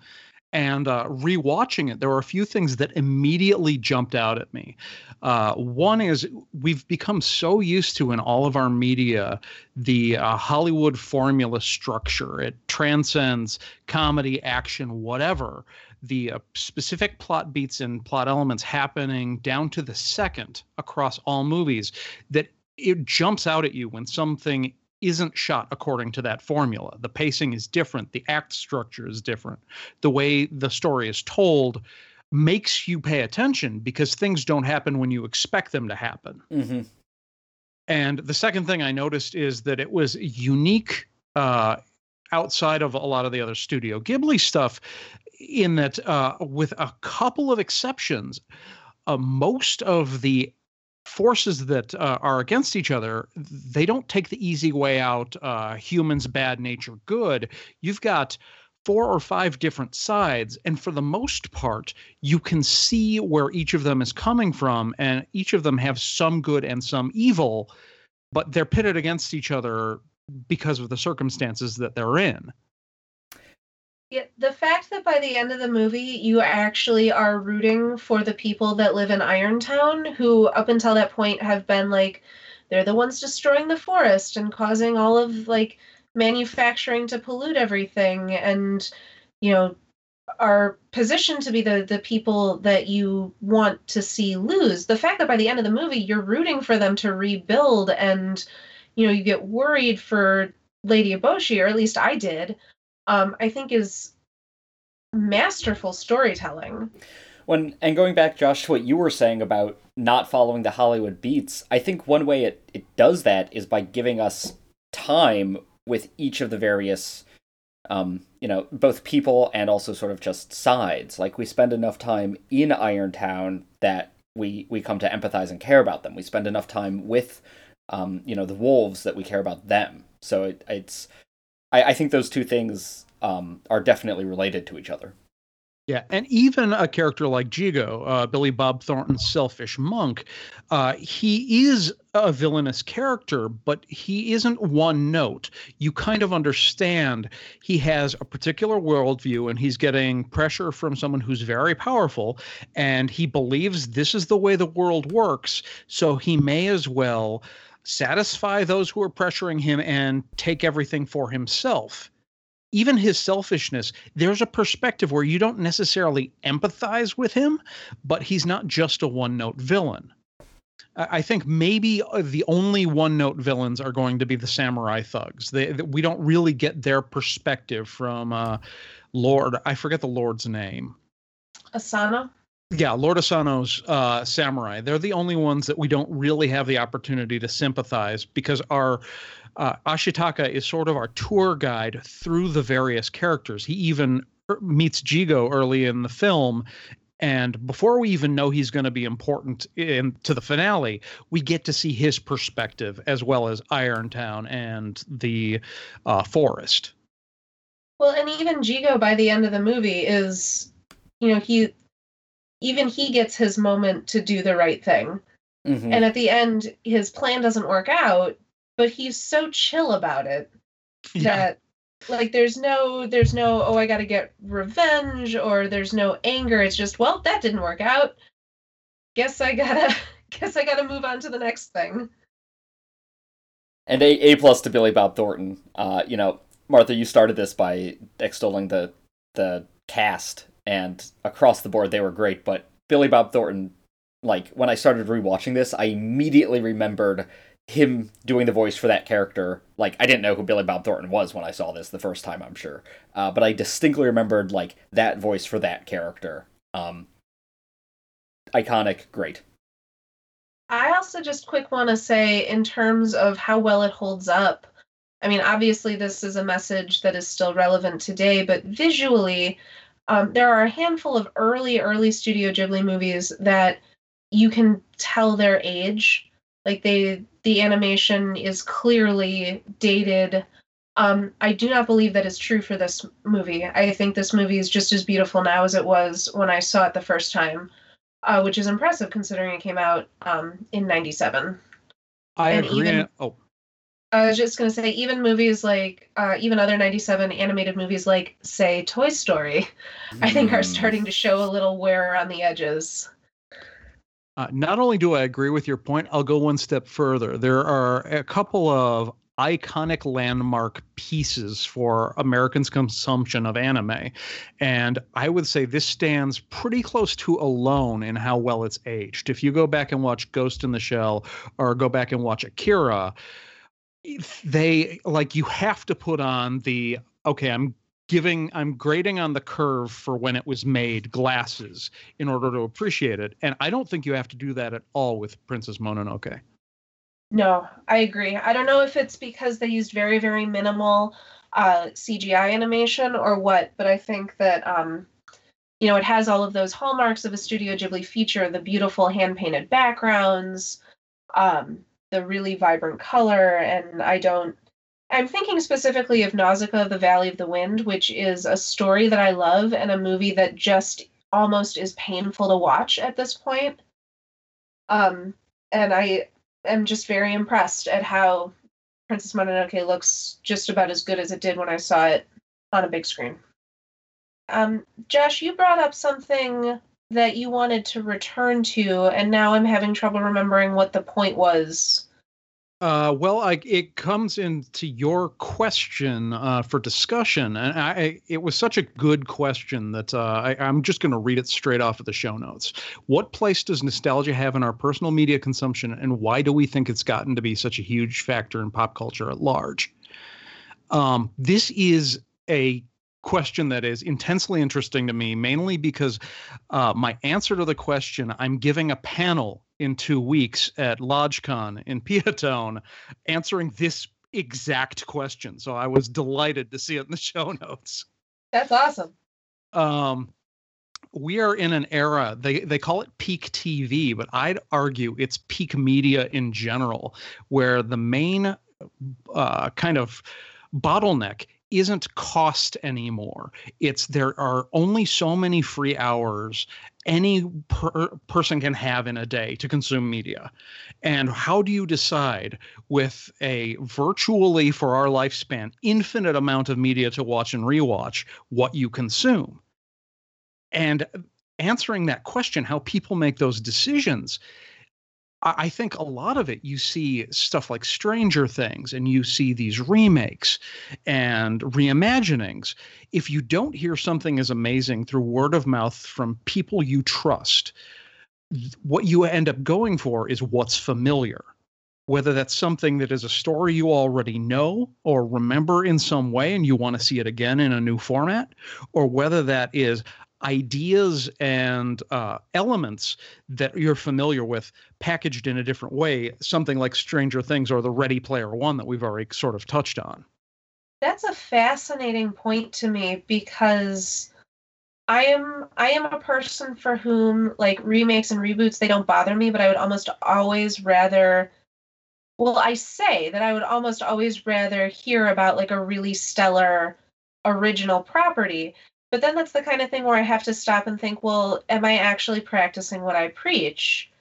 And uh, rewatching it, there were a few things that immediately jumped out at me. Uh, one is we've become so used to in all of our media the uh, Hollywood formula structure. It transcends comedy, action, whatever. The uh, specific plot beats and plot elements happening down to the second across all movies that it jumps out at you when something isn't shot according to that formula. The pacing is different, the act structure is different, the way the story is told makes you pay attention because things don't happen when you expect them to happen. Mm-hmm. And the second thing I noticed is that it was unique uh, outside of a lot of the other Studio Ghibli stuff, in that, uh, with a couple of exceptions, uh, most of the forces that uh, are against each other, they don't take the easy way out, uh, humans, bad nature, good. You've got four or five different sides. And for the most part, you can see where each of them is coming from, and each of them have some good and some evil, but they're pitted against each other because of the circumstances that they're in. Yeah, the fact that by the end of the movie you actually are rooting for the people that live in Irontown, who up until that point have been like, they're the ones destroying the forest and causing all of like manufacturing to pollute everything, and you know, are positioned to be the the people that you want to see lose. The fact that by the end of the movie you're rooting for them to rebuild, and you know, you get worried for Lady Eboshi, or at least I did um, I think is masterful storytelling. When and going back, Josh, to what you were saying about not following the Hollywood beats, I think one way it, it does that is by giving us time with each of the various um, you know, both people and also sort of just sides. Like we spend enough time in Irontown that we we come to empathize and care about them. We spend enough time with um, you know, the wolves that we care about them. So it, it's I, I think those two things um, are definitely related to each other. Yeah, and even a character like Jigo, uh, Billy Bob Thornton's selfish monk, uh, he is a villainous character, but he isn't one note. You kind of understand he has a particular worldview and he's getting pressure from someone who's very powerful, and he believes this is the way the world works, so he may as well satisfy those who are pressuring him and take everything for himself. Even his selfishness, there's a perspective where you don't necessarily empathize with him, but he's not just a one note villain. I think maybe uh, the only one note villains are going to be the samurai thugs. They, we don't really get their perspective from uh, Lord. I forget the Lord's name. Asano? Yeah, Lord Asano's uh, samurai. They're the only ones that we don't really have the opportunity to sympathize because our uh, Ashitaka is sort of our tour guide through the various characters. He even meets Jigo early in the film. And before we even know he's going to be important in to the finale, we get to see his perspective as well as Irontown and the uh, forest. Well, and even Jigo by the end of the movie is, you know, he even he gets his moment to do the right thing. Mm-hmm. And at the end, his plan doesn't work out, but he's so chill about it yeah. that like there's no there's no oh I got to get revenge or there's no anger. It's just well that didn't work out. Guess I gotta guess I gotta move on to the next thing. And a a plus to Billy Bob Thornton. Uh, you know, Martha, you started this by extolling the the cast and across the board they were great. But Billy Bob Thornton, like when I started rewatching this, I immediately remembered him doing the voice for that character. Like I didn't know who Billy Bob Thornton was when I saw this the first time, I'm sure, uh, but I distinctly remembered like that voice for that character. Um, iconic, great. I also just quick want to say, in terms of how well it holds up. I mean, obviously, this is a message that is still relevant today, but visually, um, there are a handful of early, early Studio Ghibli movies that you can tell their age. Like they, the animation is clearly dated. Um, I do not believe that is true for this movie. I think this movie is just as beautiful now as it was when I saw it the first time, uh, which is impressive considering it came out um, in '97. I and agree. Even, oh, I was just gonna say, even movies like, uh, even other '97 animated movies like, say, Toy Story, I think are Mm. starting to show a little wear on the edges. Uh, not only do I agree with your point, I'll go one step further. There are a couple of iconic landmark pieces for Americans' consumption of anime. And I would say this stands pretty close to alone in how well it's aged. If you go back and watch Ghost in the Shell or go back and watch Akira, if they like you have to put on the okay, I'm giving I'm grading on the curve for when it was made glasses in order to appreciate it. And I don't think you have to do that at all with Princess Mononoke. No, I agree. I don't know if it's because they used very, very minimal uh, CGI animation or what, but I think that um, you know it has all of those hallmarks of a Studio Ghibli feature: the beautiful hand painted backgrounds, um, the really vibrant color, and I don't. I'm thinking specifically of Nausicaa, the Valley of the Wind, which is a story that I love and a movie that just almost is painful to watch at this point. Um, and I am just very impressed at how Princess Mononoke looks just about as good as it did when I saw it on a big screen. Um, Josh, you brought up something that you wanted to return to, and now I'm having trouble remembering what the point was. Uh, well, I, it comes into your question uh, for discussion, and I, it was such a good question that uh, I, I'm just going to read it straight off of the show notes. What place does nostalgia have in our personal media consumption, and why do we think it's gotten to be such a huge factor in pop culture at large? Um, this is a question that is intensely interesting to me, mainly because uh, my answer to the question I'm giving a panel in two weeks at LodgeCon in Piatone answering this exact question. So I was delighted to see it in the show notes. That's awesome. Um, we are in an era they they call it peak TV, but I'd argue it's peak media in general, where the main uh, kind of bottleneck isn't cost anymore. It's there are only so many free hours any per- person can have in a day to consume media. And how do you decide with a virtually for our lifespan infinite amount of media to watch and rewatch what you consume? And answering that question, how people make those decisions, I think a lot of it you see stuff like Stranger Things and you see these remakes and reimaginings. If you don't hear something as amazing through word of mouth from people you trust, what you end up going for is what's familiar. Whether that's something that is a story you already know or remember in some way and you want to see it again in a new format, or whether that is ideas and uh, elements that you're familiar with packaged in a different way, something like Stranger Things or the Ready Player One that we've already sort of touched on. That's a fascinating point to me because I am I am a person for whom like remakes and reboots they don't bother me, but I would almost always rather well, I say that I would almost always rather hear about like a really stellar original property. But then that's the kind of thing where I have to stop and think, well, am I actually practicing what I preach?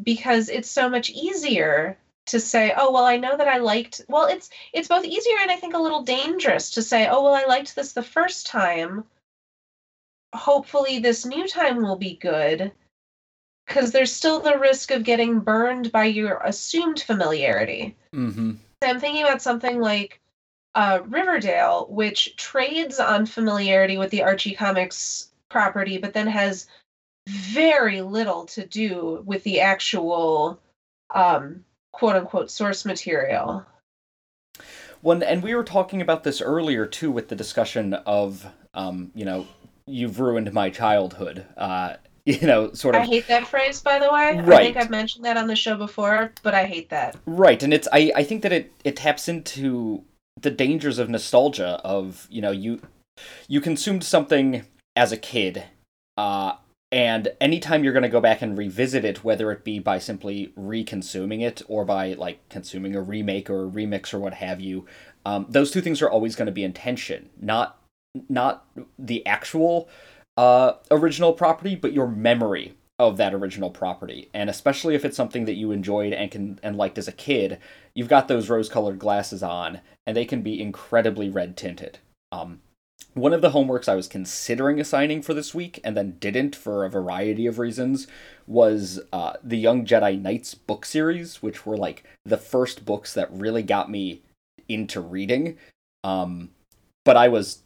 Because it's so much easier to say, oh, well, I know that I liked well, it's it's both easier and I think a little dangerous to say, oh, well, I liked this the first time. Hopefully this new time will be good. Because there's still the risk of getting burned by your assumed familiarity. Mm-hmm. I'm thinking about something like uh, Riverdale, which trades on familiarity with the Archie Comics property, but then has very little to do with the actual um, quote unquote source material. When and we were talking about this earlier too with the discussion of um, you know, you've ruined my childhood. Uh, you know, sort of I hate that phrase, by the way. Right. I think I've mentioned that on the show before, but I hate that. Right, and it's I, I think that it, it taps into the dangers of nostalgia of, you know, you you consumed something as a kid, uh, and anytime you're gonna go back and revisit it, whether it be by simply reconsuming it or by like consuming a remake or a remix or what have you, um, those two things are always gonna be in tension. Not not the actual uh, original property, but your memory of that original property. And especially if it's something that you enjoyed and can and liked as a kid, you've got those rose colored glasses on, and they can be incredibly red tinted. Um, one of the homeworks I was considering assigning for this week and then didn't for a variety of reasons was uh, the Young Jedi Knights book series, which were like the first books that really got me into reading. Um, but I was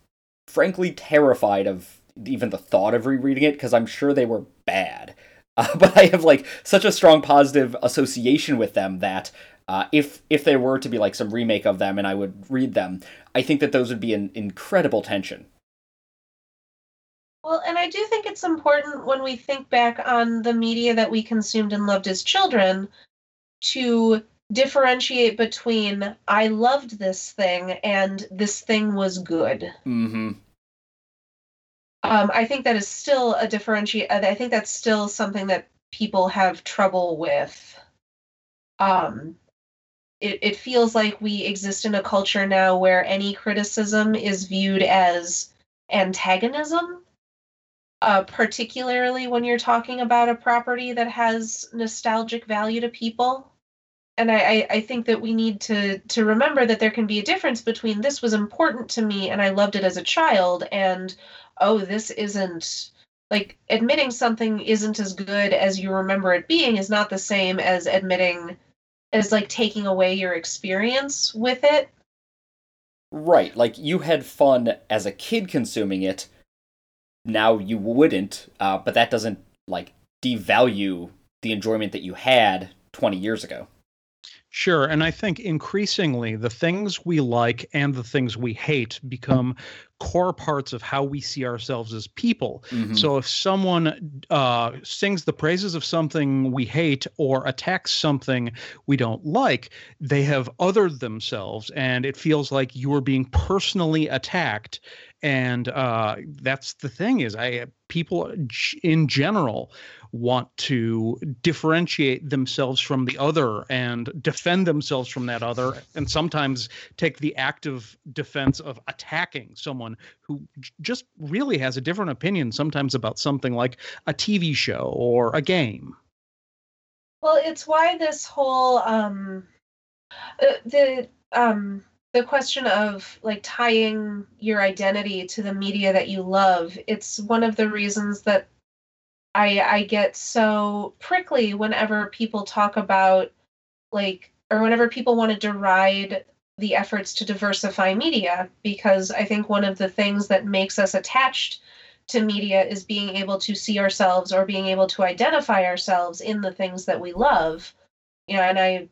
frankly terrified of even the thought of rereading it because I'm sure they were bad. Uh, but I have like such a strong positive association with them that uh, if if there were to be like some remake of them and I would read them, I think that those would be an incredible tension. Well, and I do think it's important when we think back on the media that we consumed and loved as children to differentiate between I loved this thing and this thing was good. Mm-hmm. Um, I think that is still a differentiate. uh, I think that's still something that people have trouble with. Um, it, it feels like we exist in a culture now where any criticism is viewed as antagonism, uh, particularly when you're talking about a property that has nostalgic value to people. And I, I, I think that we need to to remember that there can be a difference between this was important to me and I loved it as a child and oh, this isn't like admitting something isn't as good as you remember it being is not the same as admitting as like taking away your experience with it. Right, like you had fun as a kid consuming it. Now you wouldn't, uh, but that doesn't like devalue the enjoyment that you had 20 years ago. Sure. And I think increasingly the things we like and the things we hate become core parts of how we see ourselves as people. Mhm. So if someone uh, sings the praises of something we hate or attacks something we don't like, they have othered themselves and it feels like you are being personally attacked. And uh, that's the thing is I people in general want to differentiate themselves from the other and defend themselves from that other and sometimes take the active defense of attacking someone who just really has a different opinion sometimes about something like a TV show or a game. Well, it's why this whole um uh, the um the question of like tying your identity to the media that you love, it's one of the reasons that I I get so prickly whenever people talk about like or whenever people want to deride the efforts to diversify media because I think one of the things that makes us attached to media is being able to see ourselves or being able to identify ourselves in the things that we love. You know, and I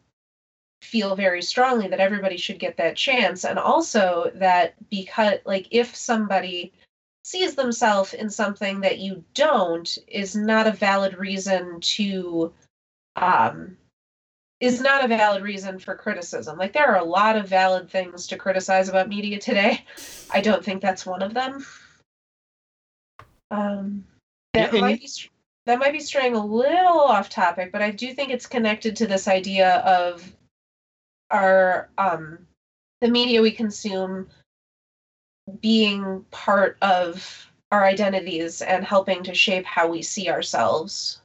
feel very strongly that everybody should get that chance and also that because like if somebody sees themselves in something that you don't is not a valid reason to um is not a valid reason for criticism. Like there are a lot of valid things to criticize about media today. I don't think that's one of them. Um that Yeah, might be that might be straying a little off topic, but I do think it's connected to this idea of our um the media we consume being part of our identities and helping to shape how we see ourselves.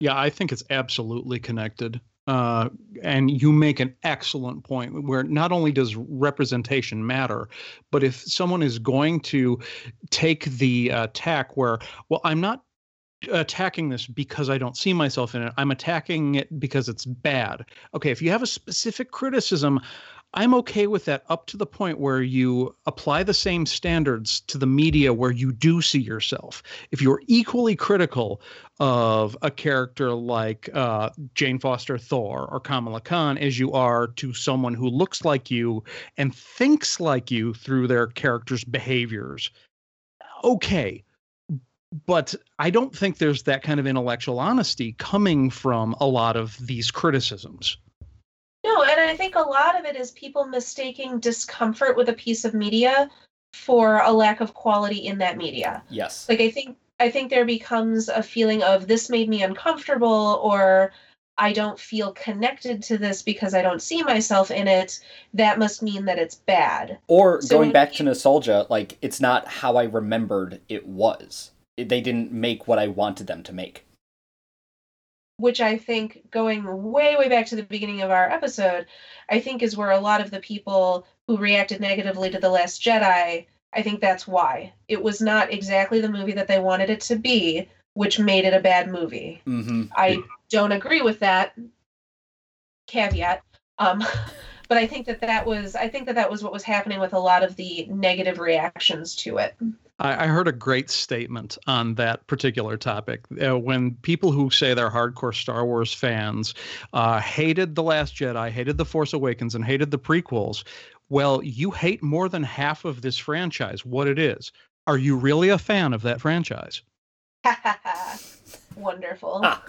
Yeah, I think it's absolutely connected. Uh, and you make an excellent point where not only does representation matter, but if someone is going to take the uh, tack where, well, I'm not attacking this because I don't see myself in it, I'm attacking it because it's bad. Okay, if you have a specific criticism, I'm okay with that up to the point where you apply the same standards to the media where you do see yourself. If you're equally critical of a character like uh, Jane Foster Thor or Kamala Khan as you are to someone who looks like you and thinks like you through their character's behaviors, okay. But I don't think there's that kind of intellectual honesty coming from a lot of these criticisms. No, and I think a lot of it is people mistaking discomfort with a piece of media for a lack of quality in that media. Yes. Like I think I think there becomes a feeling of this made me uncomfortable or I don't feel connected to this because I don't see myself in it. That must mean that it's bad. Or So going back you- to nostalgia, like it's not how I remembered it was. They didn't make what I wanted them to make. Which I think, going way, way back to the beginning of our episode, I think is where a lot of the people who reacted negatively to The Last Jedi, I think that's why. It was not exactly the movie that they wanted it to be, which made it a bad movie. Mm-hmm. I don't agree with that caveat. Um, but I think that that was I think that that was what was happening with a lot of the negative reactions to it. I, I heard a great statement on that particular topic uh, when people who say they're hardcore Star Wars fans uh, hated the Last Jedi, hated the Force Awakens, and hated the prequels. Well, you hate more than half of this franchise. What it is? Are you really a fan of that franchise? Wonderful. Ah.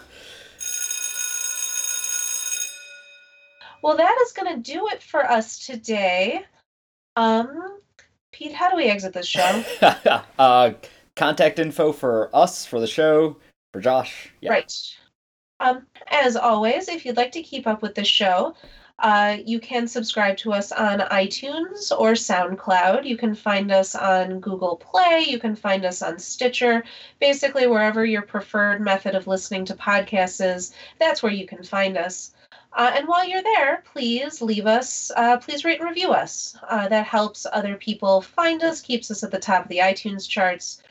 Well, that is going to do it for us today. Um, Pete, how do we exit this show? uh, contact info for us, for the show, for Josh. Yeah. Right. Um, as always, if you'd like to keep up with the show, uh, you can subscribe to us on iTunes or SoundCloud. You can find us on Google Play. You can find us on Stitcher. Basically, wherever your preferred method of listening to podcasts is, that's where you can find us. Uh, and while you're there, please leave us, uh, please rate and review us. Uh, that helps other people find us, keeps us at the top of the iTunes charts,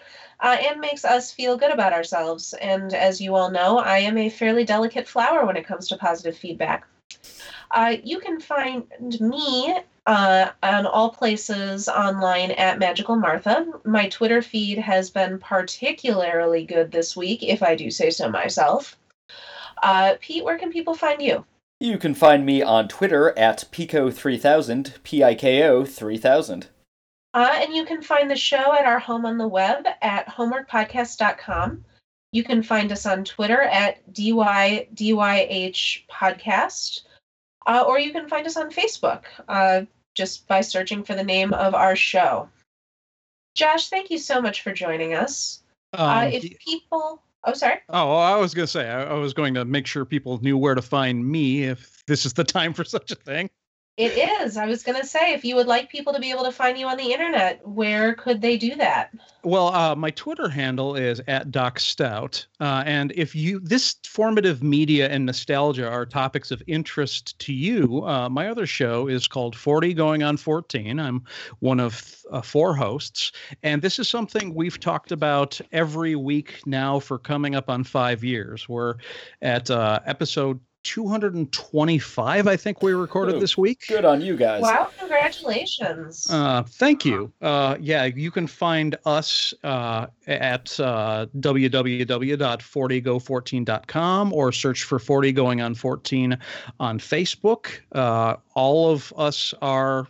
uh, and makes us feel good about ourselves. And as you all know, I am a fairly delicate flower when it comes to positive feedback. Uh, you can find me uh, on all places online at Magical Martha. My Twitter feed has been particularly good this week, if I do say so myself. Pete, where can people find you? You can find me on Twitter at Piko3000, P I K O 3000. Uh, and you can find the show at our home on the web at homeworkpodcast.com. You can find us on Twitter at DYDYH Podcast, uh, or you can find us on Facebook uh, just by searching for the name of our show. Josh, thank you so much for joining us. Um, if people Oh, sorry. Oh, I was going to say, I, I, was going to make sure people knew where to find me if this is the time for such a thing. It is. I was going to say, if you would like people to be able to find you on the internet, where could they do that? Well, uh, my Twitter handle is at Doc Stout, uh, and if you this formative media and nostalgia are topics of interest to you, uh, my other show is called Forty Going on Fourteen. I'm one of uh, four hosts, and this is something we've talked about every week now for coming up on five years. We're at uh, episode 225 i think we recorded Ooh, this week. good on you guys. Wow congratulations. Uh, thank you. Uh, yeah you can find us uh, at uh, www.40go14.com or search for 40 going on 14 on facebook. Uh, all of us are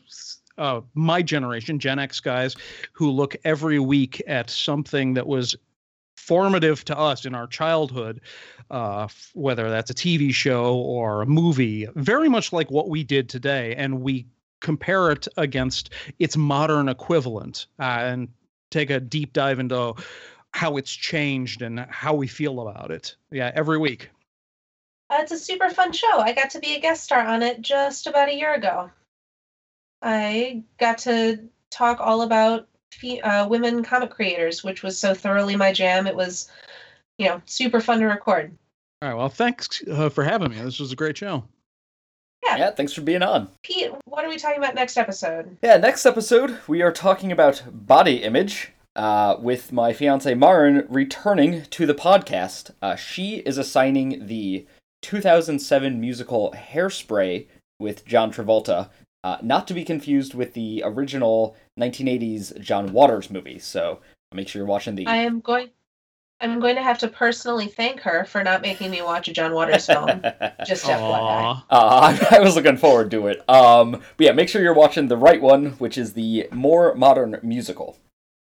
uh, my generation, Gen X guys, who look every week at something that was formative to us in our childhood, uh, whether that's a TV show or a movie, very much like what we did today, and we compare it against its modern equivalent uh, and take a deep dive into how it's changed and how we feel about it. Yeah, every week. Uh, it's a super fun show. I got to be a guest star on it just about a year ago. I got to talk all about uh, women comic creators, which was so thoroughly my jam. It was, you know, super fun to record. All right. Well, thanks uh, for having me. This was a great show. Yeah. Yeah, thanks for being on. Pete, what are we talking about next episode? Yeah, next episode, we are talking about body image. Uh, with my fiance Marin returning to the podcast. Uh, she is assigning the 2007 musical Hairspray with John Travolta uh, not to be confused with the original 1980s John Waters movie. So make sure you're watching the. I am going. I'm going to have to personally thank her for not making me watch a John Waters film. Just FYI. Uh, I was looking forward to it. Um, but yeah, make sure you're watching the right one, which is the more modern musical.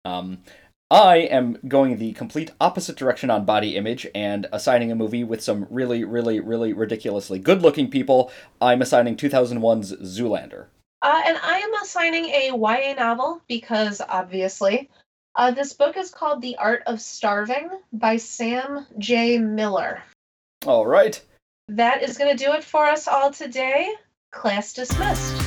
Um, I am going the complete opposite direction on body image and assigning a movie with some really, really, really ridiculously good looking people. I'm assigning 2001's Zoolander. Uh, and I am assigning a YA novel because obviously. Uh, this book is called The Art of Starving by Sam J. Miller. All right. That is going to do it for us all today. Class dismissed.